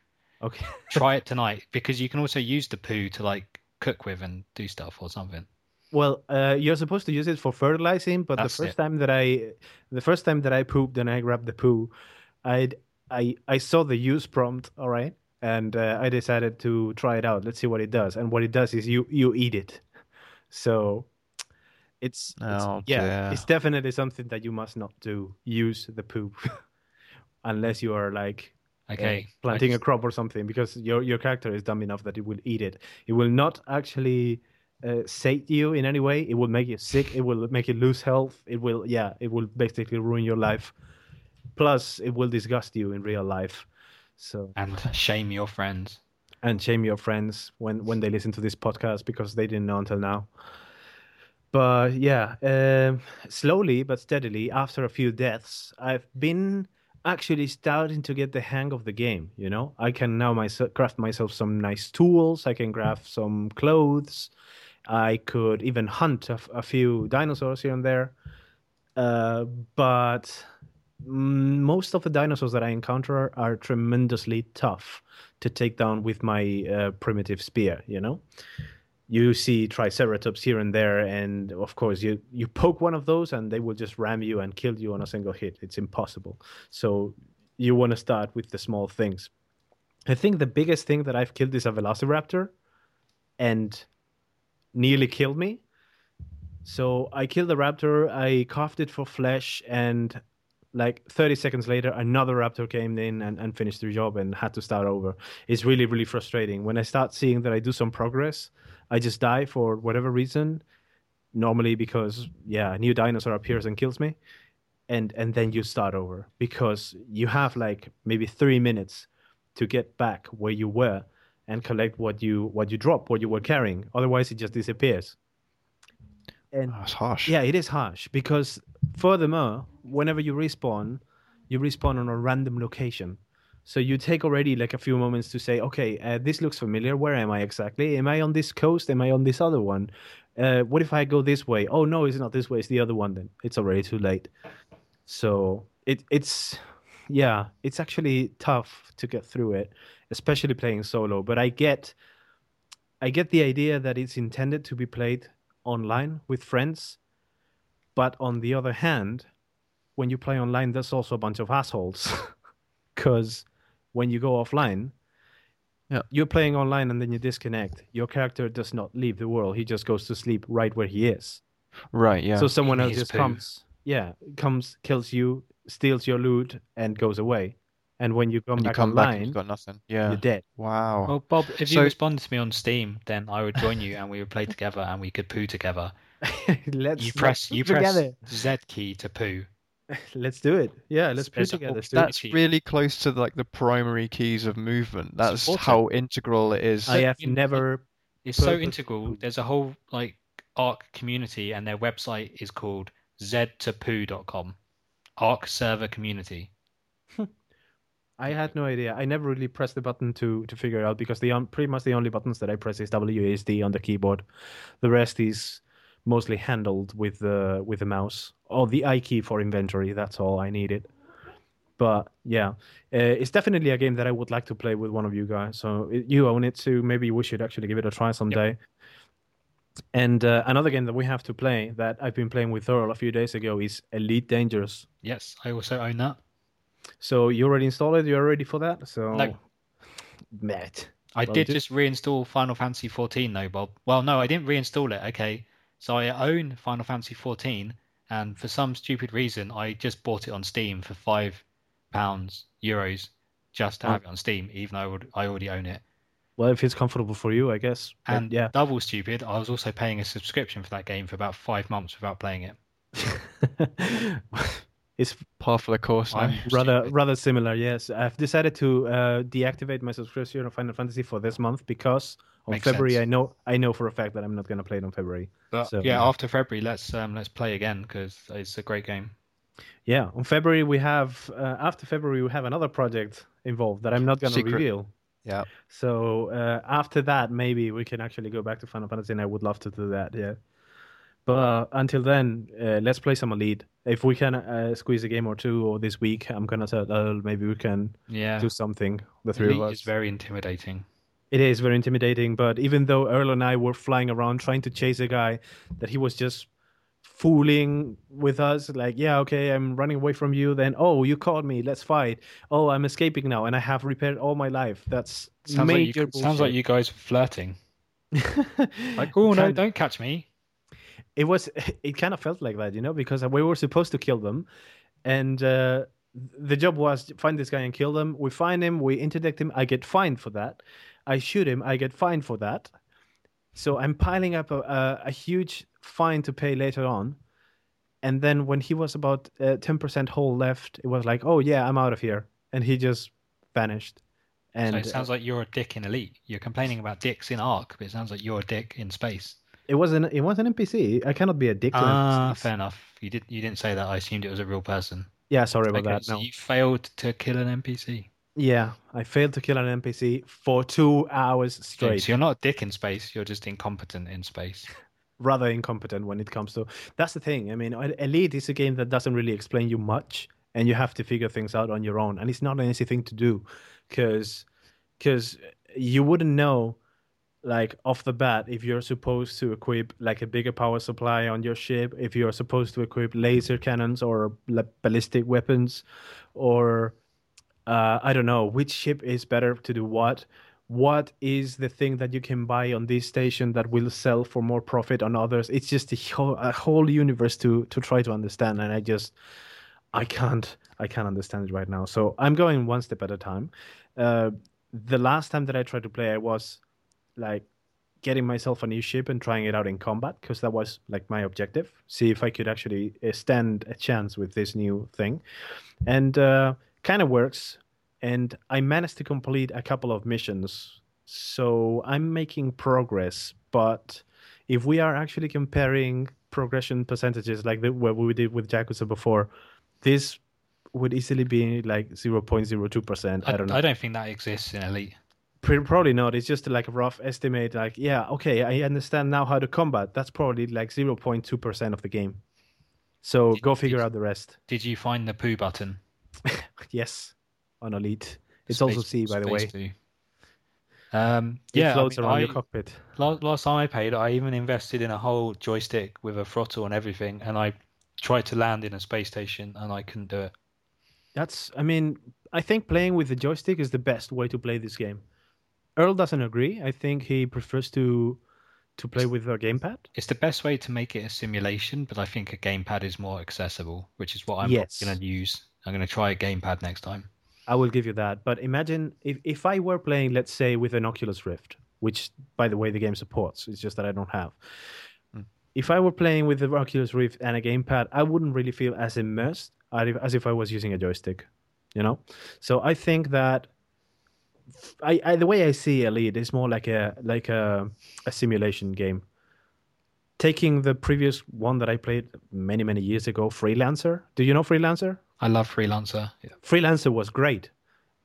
Speaker 2: Okay.
Speaker 1: Try it tonight because you can also use the poo to like cook with and do stuff or something.
Speaker 2: Well, uh, you're supposed to use it for fertilizing, but
Speaker 1: That's
Speaker 2: the first
Speaker 1: it.
Speaker 2: time that I, the first time that I pooped and I grabbed the poo, I I I saw the use prompt, all right, and uh, I decided to try it out. Let's see what it does. And what it does is you you eat it. So, it's, it's
Speaker 3: Oh,
Speaker 2: yeah,
Speaker 3: dear.
Speaker 2: it's definitely something that you must not do. Use the poop, unless you are like
Speaker 1: Okay.
Speaker 2: planting a crop or something because your your character is dumb enough that it will eat it. It will not actually uh, sate you in any way. It will make you sick. It will make you lose health. It will yeah. It will basically ruin your life. Plus, it will disgust you in real life. So
Speaker 1: and shame your friends.
Speaker 2: and shame your friends when when they listen to this podcast because they didn't know until now. But yeah, um, slowly but steadily, after a few deaths, I've been actually starting to get the hang of the game. You know, I can now myself craft myself some nice tools. I can craft some clothes. I could even hunt a few dinosaurs here and there. Uh, but most of the dinosaurs that I encounter are tremendously tough to take down with my uh, primitive spear. You know, you see triceratops here and there, and of course you you poke one of those, and they will just ram you and kill you on a single hit. It's impossible. So you want to start with the small things. I think the biggest thing that I've killed is a velociraptor, and nearly killed me. So I killed the raptor. I coughed it for flesh, and like 30 seconds later, another raptor came in and, and finished the job and had to start over. It's really, really frustrating. When I start seeing that I do some progress, I just die for whatever reason. Normally because yeah, a new dinosaur appears and kills me. And and then you start over because you have like maybe three minutes to get back where you were and collect what you what you dropped, what you were carrying. Otherwise it just disappears. And
Speaker 3: That's harsh.
Speaker 2: yeah, it is harsh because furthermore, whenever you respawn, you respawn on a random location. So you take already like a few moments to say, okay, uh, this looks familiar. Where am I exactly? Am I on this coast? Am I on this other one? Uh, what if I go this way? Oh no, it's not this way. It's the other one. Then it's already too late. So it it's yeah, it's actually tough to get through it, especially playing solo. But I get I get the idea that it's intended to be played online with friends. But on the other hand, when you play online, there's also a bunch of assholes. Because when you go offline,
Speaker 3: Yeah.
Speaker 2: you're playing online and then you disconnect. Your character does not leave the world. He just goes to sleep right where he is.
Speaker 3: Right. Yeah.
Speaker 2: So someone
Speaker 1: In
Speaker 2: else just
Speaker 1: poo.
Speaker 2: comes, yeah, comes, kills you, steals your loot, and goes away. And when you come
Speaker 3: and you
Speaker 2: back
Speaker 3: come back and you've got nothing. Yeah.
Speaker 2: you're dead.
Speaker 3: Wow.
Speaker 1: Well, Bob, if you
Speaker 3: So-
Speaker 1: responded to me on Steam, then I would join you and we would play together and we could poo together.
Speaker 2: let's
Speaker 1: You
Speaker 2: let's
Speaker 1: press you press
Speaker 2: together.
Speaker 1: Z key to poo.
Speaker 2: Let's do it. Yeah, let's poo
Speaker 1: There's a-
Speaker 2: together.
Speaker 1: that's
Speaker 2: Stu.
Speaker 3: That's really close to like the primary keys of movement. That's
Speaker 1: Support
Speaker 3: how integral it is.
Speaker 2: I have never.
Speaker 1: It's so integral.
Speaker 2: poo.
Speaker 1: There's a whole like ARK community and their website is called z2poo.com. ARK server community.
Speaker 2: I had no idea. I never really pressed the button to to figure it out because the on, pretty much the only buttons that I press is WASD on the keyboard. The rest is mostly handled with the with the mouse or the I key for inventory. That's all I needed. But yeah, uh, it's definitely a game that I would like to play with one of you guys. So it, you own it too. Maybe we should actually give it a try someday. And uh, another game that we have to play that I've been playing with Earl a few days ago is Elite Dangerous.
Speaker 1: Yes, I also own that.
Speaker 2: So you already installed it. You're ready for that. So
Speaker 1: No.
Speaker 2: Matt.
Speaker 1: I
Speaker 2: Well,
Speaker 1: did
Speaker 2: ju-
Speaker 1: just reinstall Final Fantasy 14 though, Bob. Well, no, I didn't reinstall it. Okay, so I own Final Fantasy 14, and for some stupid reason, I just bought it on Steam for five pounds euros just to have it on Steam, even though I, would, I already own it.
Speaker 2: Well, if it's comfortable for you, I guess. But
Speaker 1: And
Speaker 2: yeah.
Speaker 1: double stupid, I was also paying a subscription for that game for about five months without playing it.
Speaker 2: it's
Speaker 3: Par for the course now.
Speaker 2: Rather rather similar. Yes, I've decided to uh, deactivate my subscription of Final Fantasy for this month because on
Speaker 1: Makes
Speaker 2: February
Speaker 1: sense.
Speaker 2: I know I know for a fact that I'm not going to play it on February.
Speaker 1: But
Speaker 2: So,
Speaker 1: yeah,
Speaker 2: yeah.
Speaker 1: after February, let's um, let's play again because it's a great game.
Speaker 2: Yeah, on February we have uh, after February we have another project involved that I'm not going to reveal.
Speaker 3: Yeah.
Speaker 2: So uh, after that, maybe we can actually go back to Final Fantasy, and I would love to do that. Yeah. But uh, until then, uh, let's play some Elite. If we can uh, squeeze a game or two or this week, I'm gonna tell uh, maybe we can
Speaker 1: Yeah,
Speaker 2: do something. The three
Speaker 1: Elite
Speaker 2: of us.
Speaker 1: is very intimidating.
Speaker 2: It is very intimidating. But even though Earl and I were flying around trying to chase a guy, that he was just fooling with us like yeah okay i'm running away from you then oh you caught me let's fight oh i'm escaping now and i have repaired all my life that's
Speaker 1: Sounds like
Speaker 2: major
Speaker 1: you, sounds like you guys flirting. Like, oh no, don't catch me.
Speaker 2: It was it kind of felt like that you know because we were supposed to kill them. And uh, the job was to find this guy and kill them. We find him we interdict him i get fined for that. I shoot him i get fined for that. So i'm piling up a, a, a huge fine to pay later on. And then when he was about uh, 10% whole left it was like oh yeah i'm out of here. And he just vanished. And
Speaker 1: so it sounds like you're a dick in Elite. You're complaining about dicks in ARK, but it sounds like you're a dick in space.
Speaker 2: It wasn't. it was an npc i cannot be a dick
Speaker 1: Ah,
Speaker 2: NPCs.
Speaker 1: fair enough. You did you didn't say that. I assumed it was a real person.
Speaker 2: yeah sorry about
Speaker 1: Okay,
Speaker 2: that
Speaker 1: so
Speaker 2: no
Speaker 1: you failed to kill an NPC.
Speaker 2: Yeah, I failed to kill an NPC for two hours straight.
Speaker 1: So you're not a dick in space. You're just incompetent in space.
Speaker 2: Rather incompetent when it comes to. That's the thing. I mean, Elite is a game that doesn't really explain you much, and you have to figure things out on your own. And it's not an easy thing to do, because because you wouldn't know like off the bat if you're supposed to equip like a bigger power supply on your ship if you're supposed to equip laser cannons or ballistic weapons or uh, i don't know which ship is better to do what what is the thing that you can buy on this station that will sell for more profit on others? It's just a whole, a whole universe to to try to understand and i just i can't i can't understand it right now. So i'm going one step at a time. Uh, the last time that i tried to play i was like getting myself a new ship and trying it out in combat because that was like my objective see if i could actually stand a chance with this new thing and uh, kind of works and i managed to complete a couple of missions so i'm making progress but if we are actually comparing progression percentages like the, what we did with Yakuza before this would easily be like 0.02%. I, don't know.
Speaker 1: I don't think that exists in Elite.
Speaker 2: Probably not. It's just like a rough estimate. Like, yeah, okay, I understand now how to combat. That's probably like 0.2% of the game. So
Speaker 1: Did-
Speaker 2: go figure
Speaker 1: did-
Speaker 2: out the rest.
Speaker 1: Did you find the poo button?
Speaker 2: yes, on Elite. It's also C, by the way.
Speaker 1: poo. Um,
Speaker 2: It
Speaker 1: yeah, I mean,
Speaker 2: around
Speaker 1: I-
Speaker 2: your cockpit.
Speaker 1: Last, last time I paid, I even invested in a whole joystick with a throttle and everything, and I tried to land in a space station and I couldn't do it.
Speaker 2: That's, I mean, I think playing with the joystick is the best way to play this game. Earl doesn't agree. I think he prefers to to play with a gamepad.
Speaker 1: It's the best way to make it a simulation, but I think a gamepad is more accessible, which is what I'm
Speaker 2: Yes.
Speaker 1: going to use. I'm going to try a gamepad next time.
Speaker 2: I will give you that. But imagine if, if I were playing, let's say, with an Oculus Rift, which, by the way, the game supports. It's just that I don't have.
Speaker 3: Mm.
Speaker 2: If I were playing with the Oculus Rift and a gamepad, I wouldn't really feel as immersed as if I was using a joystick. You know, so I think that I, I the way I see Elite is more like a like a, a simulation game. Taking the previous one that I played many many years ago, Freelancer. Do you know Freelancer?
Speaker 1: I love Freelancer.
Speaker 2: Freelancer was great,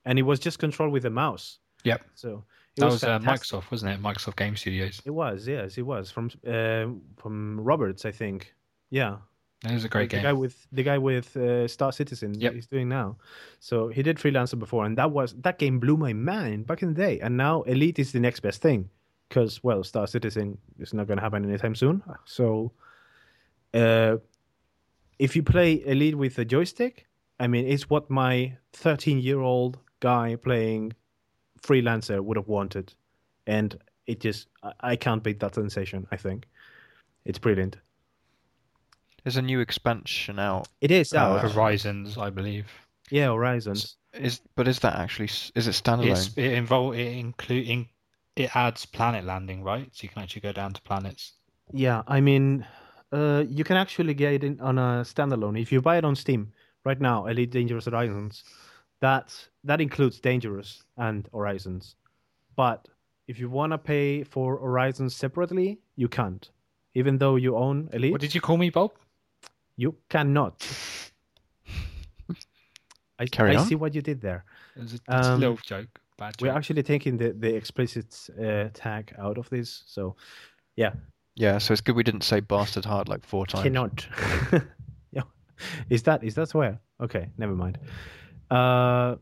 Speaker 2: and it was just controlled with a mouse.
Speaker 1: Yep.
Speaker 2: So it
Speaker 1: That was, uh. Microsoft, wasn't it? Microsoft Game Studios.
Speaker 2: It was, yes, it was from uh, from Roberts, I think. Yeah,
Speaker 1: It was a great
Speaker 2: the
Speaker 1: game.
Speaker 2: guy with the guy with uh, Star Citizen.
Speaker 1: Yep.
Speaker 2: he's doing now. So he did Freelancer before, and that was that game blew my mind back in the day. And now Elite is the next best thing, because well, Star Citizen is not going to happen anytime soon. So, uh, if you play Elite with a joystick, I mean, it's what my 13 year old guy playing Freelancer would have wanted, and it just I- I can't beat that sensation. I think it's brilliant.
Speaker 3: There's a new expansion out.
Speaker 2: It is
Speaker 3: Uh,
Speaker 2: out.
Speaker 1: Horizons, I believe.
Speaker 2: yeah, Horizons.
Speaker 3: Is but is that actually is it standalone?
Speaker 1: It's, it involve it include it adds planet landing, right? So you can actually go down to planets.
Speaker 2: Yeah, I mean, uh, you can actually get it in, on a standalone if you buy it on Steam right now. Elite Dangerous Horizons, that that includes Dangerous and Horizons, but if you want to pay for Horizons separately, you can't. Even though you own Elite,
Speaker 1: What did you call me, Bob?
Speaker 2: You cannot. I,
Speaker 3: Carry
Speaker 2: I
Speaker 3: on.
Speaker 2: see what you did there.
Speaker 1: It was a, it's a
Speaker 2: Um,
Speaker 1: little joke. Bad joke.
Speaker 2: We're actually taking the the explicit uh, tag out of this, so yeah,
Speaker 3: Yeah, so it's good we didn't say bastard hard like four times.
Speaker 2: Cannot. yeah. Is that is that swear? Okay, never mind. Uh,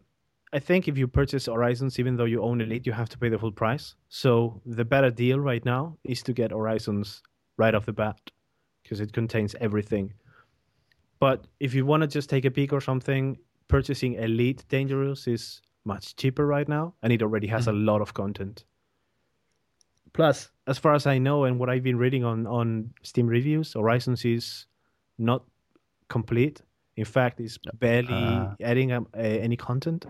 Speaker 2: I think if you purchase Horizons, even though you own Elite, you have to pay the full price. So the better deal right now is to get Horizons right off the bat because it contains everything. But if you want to just take a peek or something, purchasing Elite Dangerous is much cheaper right now, and it already has a lot of content. Plus, as far as I know, and what I've been reading on on Steam reviews, Horizons is not complete. In fact, it's barely
Speaker 3: Ah.
Speaker 2: adding uh, any content.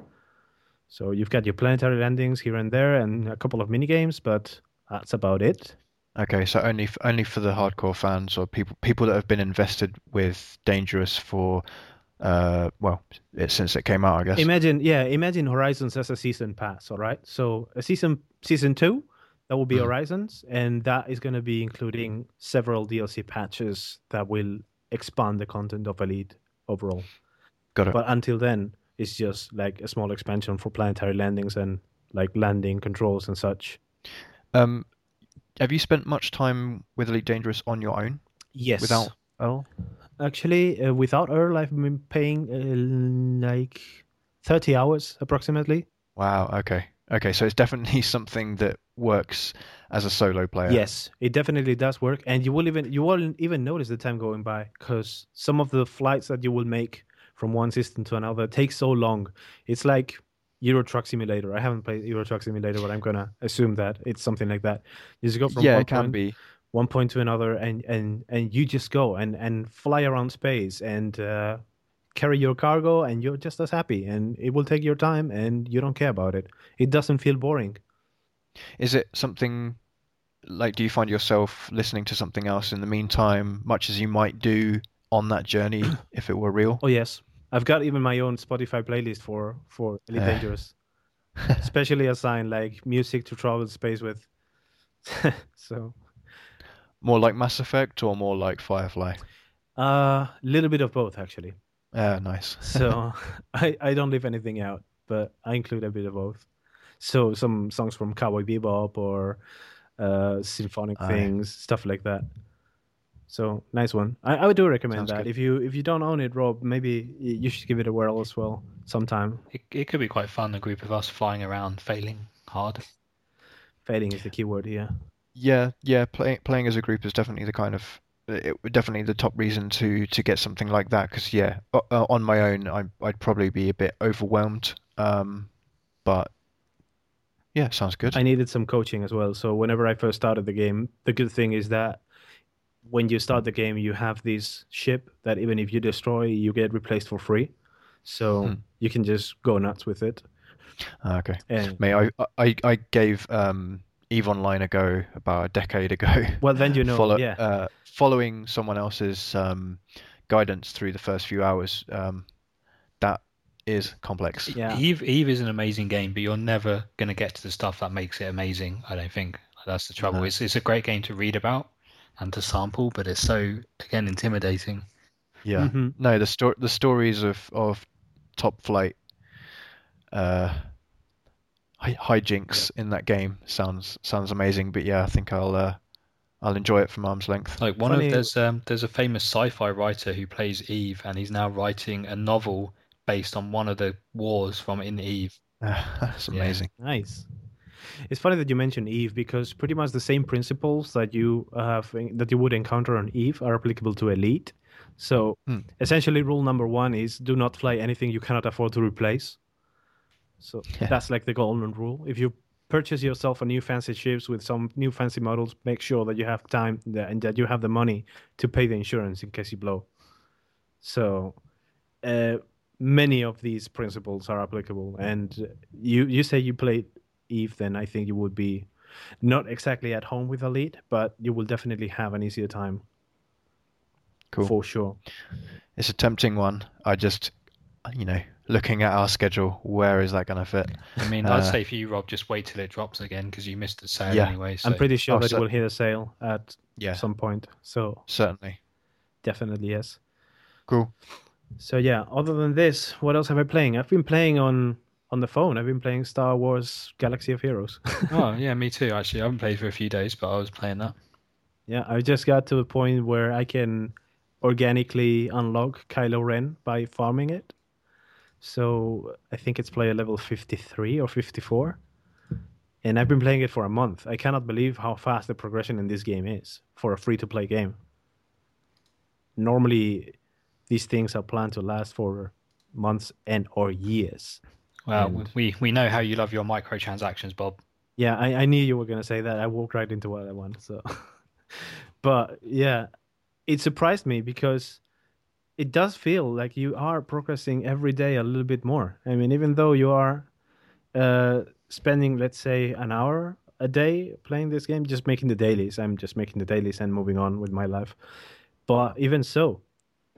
Speaker 2: So you've got your planetary landings here and there, and a couple of mini games, but that's about it.
Speaker 3: Okay, so only f- only for the hardcore fans or people people that have been invested with Dangerous for uh well it, since it came out I guess.
Speaker 2: Imagine, yeah, imagine Horizons as a season pass. All right, so a season season two that will be
Speaker 3: Mhm.
Speaker 2: Horizons, and that is going to be including several DLC patches that will expand the content of Elite overall.
Speaker 3: Got it.
Speaker 2: But until then, it's just like a small expansion for planetary landings and like landing controls and such.
Speaker 3: Um, have you spent much time with Elite Dangerous on your own
Speaker 2: Yes.
Speaker 3: without Earl?
Speaker 2: actually, uh, without Earl, I've been paying uh, like thirty hours approximately.
Speaker 3: Wow. Okay. Okay. So it's definitely something that works as a solo player.
Speaker 2: Yes, it definitely does work, and you will even you won't even notice the time going by because some of the flights that you will make from one system to another take so long. It's like Euro Truck Simulator. I haven't played Euro Truck Simulator, but I'm gonna assume that it's something like that. You just go from
Speaker 3: Yeah,
Speaker 2: one
Speaker 3: it can
Speaker 2: point,
Speaker 3: be.
Speaker 2: one point to another, and and and you just go and and fly around space and. Uh, carry your cargo and you're just as happy and it will take your time and you don't care about it it doesn't feel boring
Speaker 3: Is it something like do you find yourself listening to something else in the meantime, much as you might do on that journey if it were real?
Speaker 2: Oh yes, I've got even my own Spotify playlist for for Elite. Dangerous, especially assigned like music to travel space with. so
Speaker 3: More like Mass Effect or more like Firefly?
Speaker 2: a uh, little bit of both actually.
Speaker 3: Uh, nice.
Speaker 2: so I, I don't leave anything out, but I include a bit of both. So some songs from Cowboy Bebop or uh, symphonic
Speaker 3: Aye.
Speaker 2: things, stuff like that. So nice one. I, I would do recommend
Speaker 3: Sounds
Speaker 2: that.
Speaker 3: good.
Speaker 2: If you if you don't own it, Rob, maybe you should give it a whirl as well sometime.
Speaker 1: It, it could be quite fun. A group of us flying around, failing hard.
Speaker 2: Failing is the key word here.
Speaker 3: Yeah, yeah. Playing playing as a group is definitely the kind of it, definitely the top reason to to get something like that. Because yeah, uh, on my own, I I'd probably be a bit overwhelmed. Um, but yeah, sounds good.
Speaker 2: I needed some coaching as well. So whenever I first started the game, the good thing is that when you start the game, you have this ship that even if you destroy, you get replaced for free. So
Speaker 3: Hmm.
Speaker 2: you can just go nuts with it.
Speaker 3: Ah, okay.
Speaker 2: And
Speaker 3: Mate, I, I, I gave um, Eve Online a go about a decade ago.
Speaker 2: well, then you know,
Speaker 3: Follow,
Speaker 2: yeah,
Speaker 3: uh, following someone else's um, guidance through the first few hours, um, that is complex.
Speaker 2: yeah.
Speaker 1: Eve Eve is an amazing game, but you're never going to get to the stuff that makes it amazing. I don't think that's the trouble.
Speaker 3: No.
Speaker 1: It's it's a great game to read about and to sample, but it's so again intimidating.
Speaker 3: Yeah.
Speaker 2: Mhm.
Speaker 3: No, the sto- the stories of of top flight uh hi- hijinks in that game sounds sounds amazing. But yeah, I think I'll uh, I'll enjoy it from arm's length.
Speaker 1: Like one
Speaker 2: Funny-
Speaker 1: of there's um there's a famous sci-fi writer who plays Eve, and he's now writing a novel based on one of the wars from in Eve.
Speaker 3: That's
Speaker 1: Yeah.
Speaker 3: amazing.
Speaker 2: Nice. It's funny that you mentioned Eve because pretty much the same principles that you have that you would encounter on Eve are applicable to Elite. So
Speaker 3: Hmm.
Speaker 2: essentially, rule number one is do not fly anything you cannot afford to replace. So
Speaker 3: Yeah.
Speaker 2: that's like the golden rule. If you purchase yourself a new fancy ships with some new fancy models, make sure that you have time and that you have the money to pay the insurance in case you blow. So uh, many of these principles are applicable. And you you say you played Eve, then I think you would be not exactly at home with Elite, but you will definitely have an easier time
Speaker 3: Cool.
Speaker 2: for sure.
Speaker 3: It's a tempting one. I just, you know, looking at our schedule, where is that going to fit?
Speaker 1: I mean,
Speaker 3: Uh,
Speaker 1: I'd say for you, Rob, just wait till it drops again because you missed the sale
Speaker 3: Yeah.
Speaker 1: anyway. So
Speaker 2: I'm pretty sure
Speaker 3: Oh,
Speaker 2: that
Speaker 3: so-
Speaker 2: it will hit a sale at
Speaker 3: Yeah,
Speaker 2: some point. So
Speaker 3: certainly.
Speaker 2: definitely yes.
Speaker 3: Cool.
Speaker 2: So yeah, other than this, what else have I playing? I've been playing on on the phone. I've been playing Star Wars Galaxy of Heroes.
Speaker 1: oh yeah, me too. Actually, I haven't played for a few days, but I was playing that.
Speaker 2: yeah, I just got to the point where I can organically unlock Kylo Ren by farming it. So I think it's player level 53 or 54. And I've been playing it for a month. I cannot believe how fast the progression in this game is for a free to play game. Normally, these things are planned to last for months and or years.
Speaker 1: Well,
Speaker 2: And-
Speaker 1: we we know how you love your microtransactions, Bob.
Speaker 2: Yeah, I, I knew you were gonna say that. I walked right into what I want. So, but yeah, it surprised me because it does feel like you are progressing every day a little bit more. I mean, even though you are uh, spending, let's say, an hour a day playing this game, just making the dailies. I'm just making the dailies and moving on with my life. But even so,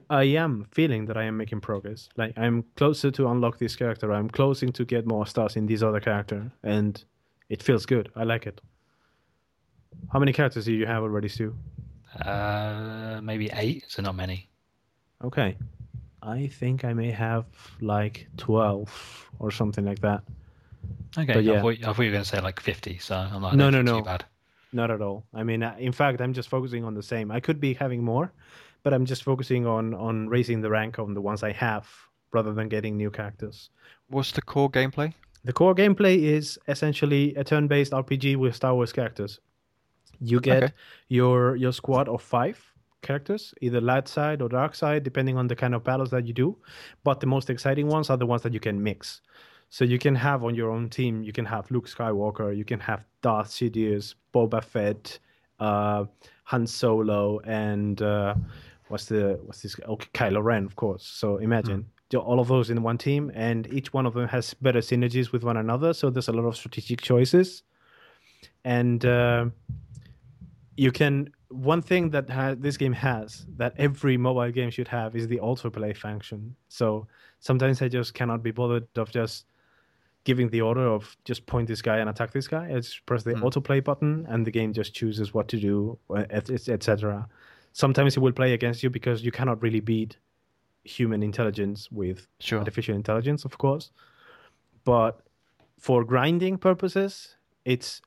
Speaker 2: I am feeling that I am making progress. Like I'm closer to unlock this character. I'm closing to get more stars in this other character, and it feels good. I like it. How many characters do you have already, Stu?
Speaker 1: Uh, maybe eight, so not many.
Speaker 2: Okay. I think I may have like 12 or something like that.
Speaker 1: Okay,
Speaker 2: But yeah.
Speaker 1: I, thought, I thought you were going to say like fifty, so I'm not.
Speaker 2: No,
Speaker 1: no,
Speaker 2: no,
Speaker 1: Too bad.
Speaker 2: Not at all. I mean, uh, in fact, I'm just focusing on the same. I could be having more, but I'm just focusing on on raising the rank on the ones I have rather than getting new characters.
Speaker 3: What's the core gameplay?
Speaker 2: The core gameplay is essentially a turn-based RPG with Star Wars characters. You get
Speaker 3: Okay.
Speaker 2: your your squad of five characters, either light side or dark side, depending on the kind of battles that you do. But the most exciting ones are the ones that you can mix. So you can have on your own team, you can have Luke Skywalker, you can have Darth Sidious, Boba Fett, uh, Han Solo, and uh, what's the what's this? Okay, Kylo Ren, of course. So imagine do all of those in one team, and each one of them has better synergies with one another. So there's a lot of strategic choices, and uh, you can. One thing that ha- this game has that every mobile game should have is the autoplay function. So sometimes I just cannot be bothered of just giving the order of just point this guy and attack this guy. I just press the
Speaker 3: Hmm.
Speaker 2: autoplay button, and the game just chooses what to do, etc. Et, et. Sometimes it will play against you because you cannot really beat human intelligence with
Speaker 3: Sure.
Speaker 2: artificial intelligence, of course. But for grinding purposes, it's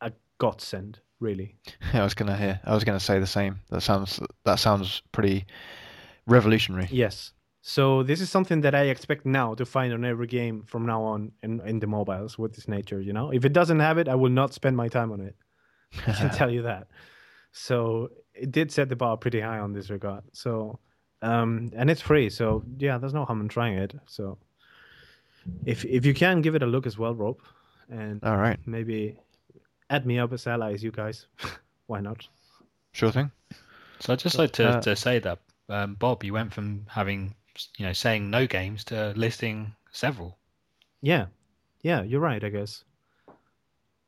Speaker 2: a godsend, really.
Speaker 3: I was gonna hear. I was gonna say the same. That sounds. That sounds pretty revolutionary.
Speaker 2: Yes. So this is something that I expect now to find on every game from now on in, in the mobiles with this nature, you know? If it doesn't have it, I will not spend my time on it. I can tell you that. So it did set the bar pretty high on this regard. So um and it's free, so yeah, there's no harm in trying it. So if if you can give it a look as well, Rob, and
Speaker 3: All right.
Speaker 2: maybe add me up as allies, you guys. Why not?
Speaker 3: Sure thing.
Speaker 1: So I'd just like to,
Speaker 3: Uh,
Speaker 1: to say that um, Bob, you went from having you know saying no games to listing several.
Speaker 2: Yeah. Yeah, you're right, I guess.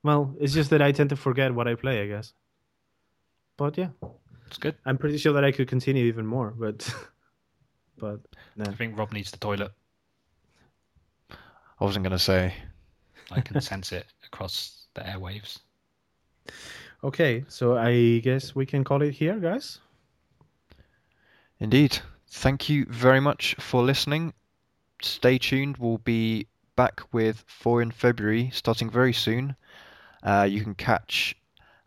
Speaker 2: Well, it's just that I tend to forget what I play, I guess. But yeah,
Speaker 1: It's good.
Speaker 2: I'm pretty sure that I could continue even more, but but no.
Speaker 1: I think Rob needs the toilet.
Speaker 3: I wasn't gonna say.
Speaker 1: I can sense it across the airwaves.
Speaker 2: Okay, so I guess we can call it here, guys.
Speaker 3: Indeed. Thank you very much for listening. Stay tuned. We'll be back with four in February, starting very soon. Uh, you can catch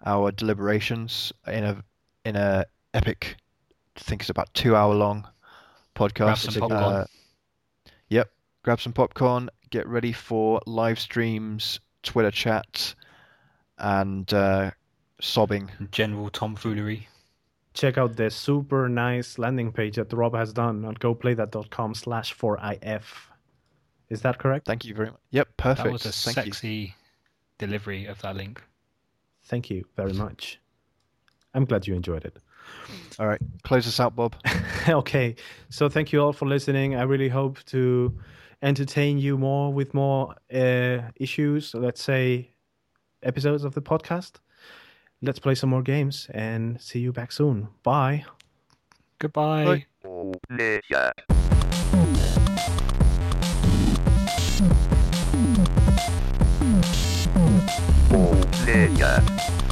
Speaker 3: our deliberations in a in a epic. I think it's about two hour long podcast.
Speaker 1: Grab some popcorn.
Speaker 3: Uh, yep. Grab some popcorn. Get ready for live streams, Twitter chat, and uh, sobbing.
Speaker 1: General tomfoolery.
Speaker 2: Check out the super nice landing page that Rob has done on goplaythat.com slash 4if. Is that correct?
Speaker 3: Thank you very much. Yep, perfect.
Speaker 1: That was a
Speaker 3: Thank you.
Speaker 1: sexy delivery of that link.
Speaker 2: Thank you very much. I'm glad you enjoyed it.
Speaker 3: All right, close us out, Bob.
Speaker 2: okay, so thank you all for listening. I really hope to entertain you more with more uh, issues, let's say episodes of the podcast. Let's play some more games and see you back soon. Bye.
Speaker 1: Goodbye.
Speaker 3: Bye.
Speaker 4: Player.